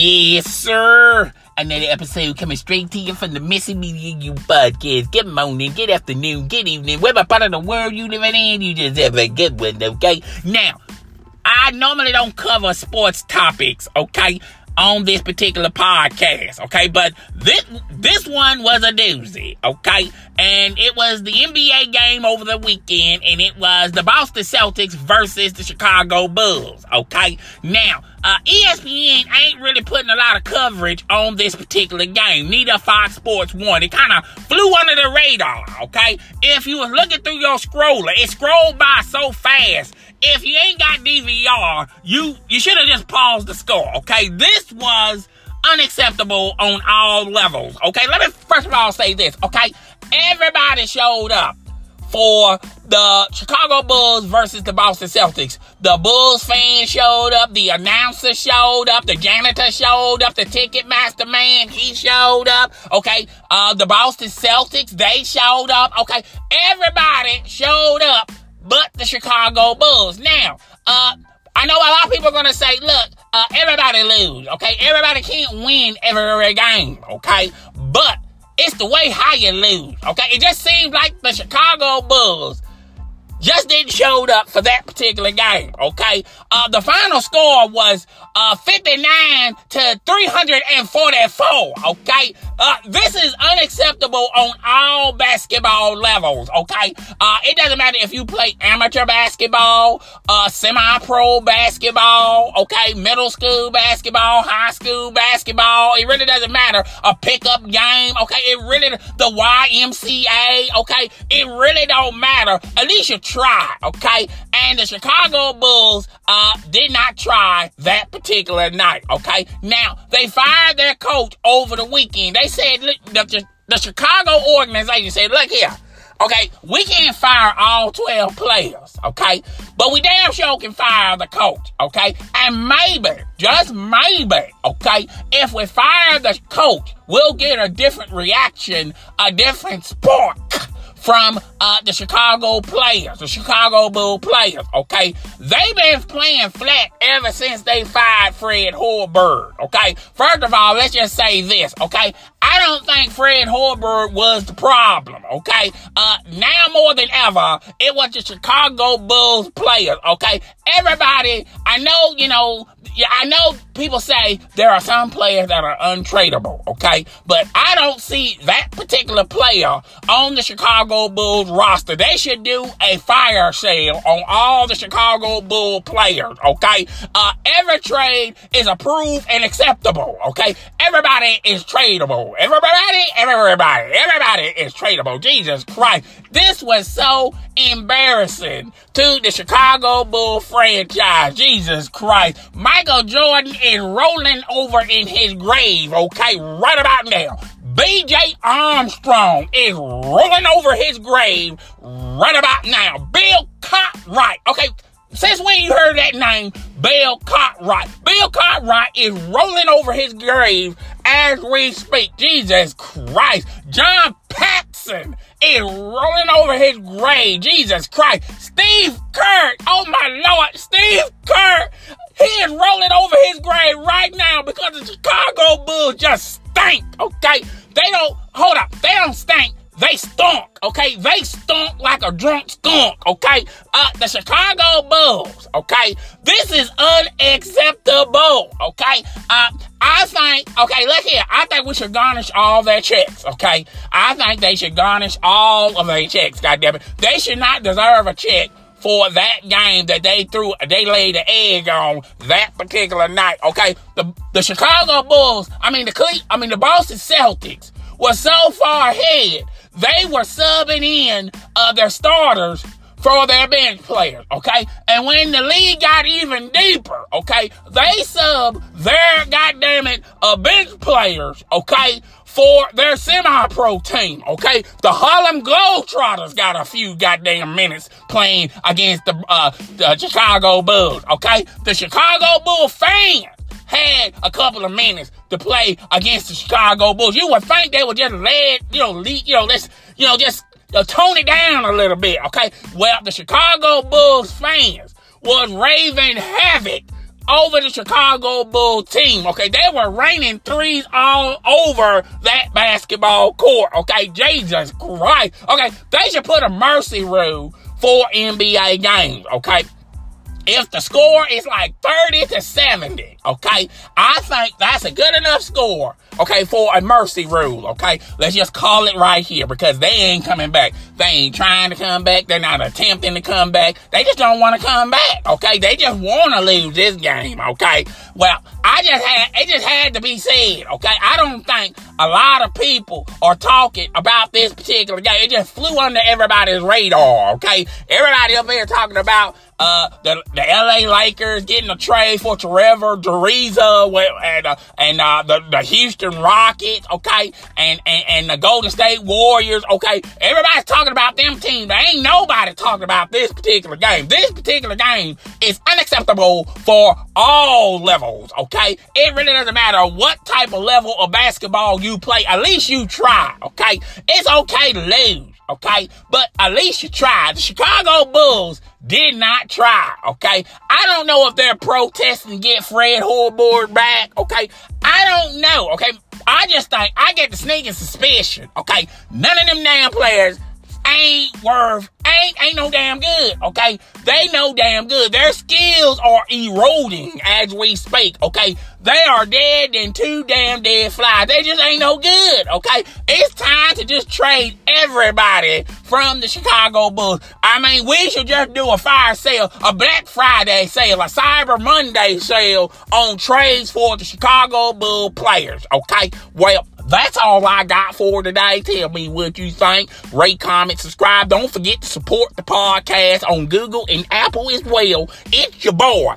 Yes, sir. Another episode coming straight to you from the Missing Media You podcast. Good morning, good afternoon, good evening. Whatever part of the world you living in, you just have a good one, okay? Now, I normally don't cover sports topics, okay? on this particular podcast, okay? But this this one was a doozy, okay? And it was the NBA game over the weekend, and it was the Boston Celtics versus the Chicago Bulls, okay? Now, uh, ESPN ain't really putting a lot of coverage on this particular game. Neither Fox Sports One. It kind of flew under the radar, okay? If you was looking through your scroller, it scrolled by so fast if you ain't got DVR, you you should have just paused the score. Okay, this was unacceptable on all levels. Okay, let me first of all say this. Okay, everybody showed up for the Chicago Bulls versus the Boston Celtics. The Bulls fans showed up, the announcer showed up, the janitor showed up, the Ticketmaster man, he showed up. Okay, uh, the Boston Celtics, they showed up. Okay, everybody showed up but the Chicago Bulls. Now, uh, I know a lot of people are gonna say, look, uh, everybody lose, okay? Everybody can't win every game, okay? But it's the way how you lose, okay? It just seems like the Chicago Bulls just didn't show up for that particular game. Okay, uh, the final score was uh, 59 to 344. Okay, uh, this is unacceptable on all basketball levels. Okay, uh, it doesn't matter if you play amateur basketball, uh, semi-pro basketball, okay, middle school basketball, high school basketball. It really doesn't matter. A pickup game. Okay, it really the YMCA. Okay, it really don't matter. At least you try, okay? And the Chicago Bulls uh, did not try that particular night, okay? Now, they fired their coach over the weekend. They said, the, the Chicago organization said, look here, okay, we can't fire all 12 players, okay? But we damn sure can fire the coach, okay? And maybe, just maybe, okay, if we fire the coach, we'll get a different reaction, a different spark from uh, the Chicago players, the Chicago Bull players, okay? They've been playing flat ever since they fired Fred Hoiberg, okay? First of all, let's just say this, okay? I don't think Fred Hoiberg was the problem, okay? Uh, now more than ever, it was the Chicago Bulls players, okay? Everybody, I know, you know, I know people say there are some players that are untradeable, okay? But I don't see that particular player on the Chicago Bulls roster. They should do a fire sale on all the Chicago Bull players, okay? Uh, every trade is approved and acceptable, okay? Everybody is tradable. Everybody, everybody, everybody is tradable. Jesus Christ. This was so embarrassing to the Chicago Bull franchise. Jesus Christ. Michael Jordan is rolling over in his grave, okay, right about now. BJ Armstrong is rolling over his grave right about now. Bill Cartwright, okay, since when you heard that name, Bill Cartwright? Bill Cartwright is rolling over his grave as we speak. Jesus Christ. John Is rolling over his grave. Jesus Christ. Steve Kerr. Oh my Lord. Steve Kerr. He is rolling over his grave right now because the Chicago Bulls just stink. Okay. They don't, hold up. They don't stink. They stunk, okay? They stunk like a drunk skunk, okay? Uh, the Chicago Bulls, okay? This is unacceptable, okay? Uh, I think, okay, look here. I think we should garnish all their checks, okay? I think they should garnish all of their checks, goddamn it. They should not deserve a check for that game that they threw, they laid the egg on that particular night, okay? The, the Chicago Bulls, I mean, the Cle- I mean, the Boston Celtics were so far ahead they were subbing in uh, their starters for their bench players, okay? And when the league got even deeper, okay, they sub their goddamn it uh, bench players, okay, for their semi-pro team, okay? The Harlem Globetrotters got a few goddamn minutes playing against the, uh, the Chicago Bulls, okay? The Chicago Bull fans had a couple of minutes to play against the Chicago Bulls. You would think they would just let, you know, lead, you know, let's, you know, just tone it down a little bit, okay? Well, the Chicago Bulls fans was raving havoc over the Chicago Bull team. Okay, they were raining threes all over that basketball court. Okay, Jesus Christ. Okay, they should put a mercy rule for NBA games. Okay, if the score is like 30 to 70, okay, I think that's a good enough score, okay, for a mercy rule, okay? Let's just call it right here because they ain't coming back. They ain't trying to come back. They're not attempting to come back. They just don't want to come back, okay? They just want to lose this game, okay? Well, I just had, it just had to be said, okay? I don't think a lot of people are talking about this particular game. It just flew under everybody's radar, okay? Everybody up there talking about uh, the, the LA Lakers getting a trade for Trevor Ariza and, uh, and, uh, the, the Houston Rockets, okay? And, and, and the Golden State Warriors, okay? Everybody's talking about them teams. There ain't nobody talking about this particular game. This particular game is unacceptable for all levels, okay? It really doesn't matter what type of level of basketball you play. At least you try, okay? It's okay to lose okay? But at least you tried. The Chicago Bulls did not try, okay? I don't know if they're protesting to get Fred Hoiberg back, okay? I don't know, okay? I just think, I get the sneaking suspicion, okay? None of them damn players ain't worth, ain't, ain't no damn good, okay? They know damn good. Their skills are eroding as we speak, okay? They are dead and two damn dead flies. They just ain't no good, okay? It's time to just trade everybody from the Chicago Bulls. I mean, we should just do a fire sale, a Black Friday sale, a Cyber Monday sale on trades for the Chicago Bull players, okay? Well, that's all I got for today. Tell me what you think. Rate, comment, subscribe. Don't forget to support the podcast on Google and Apple as well. It's your boy.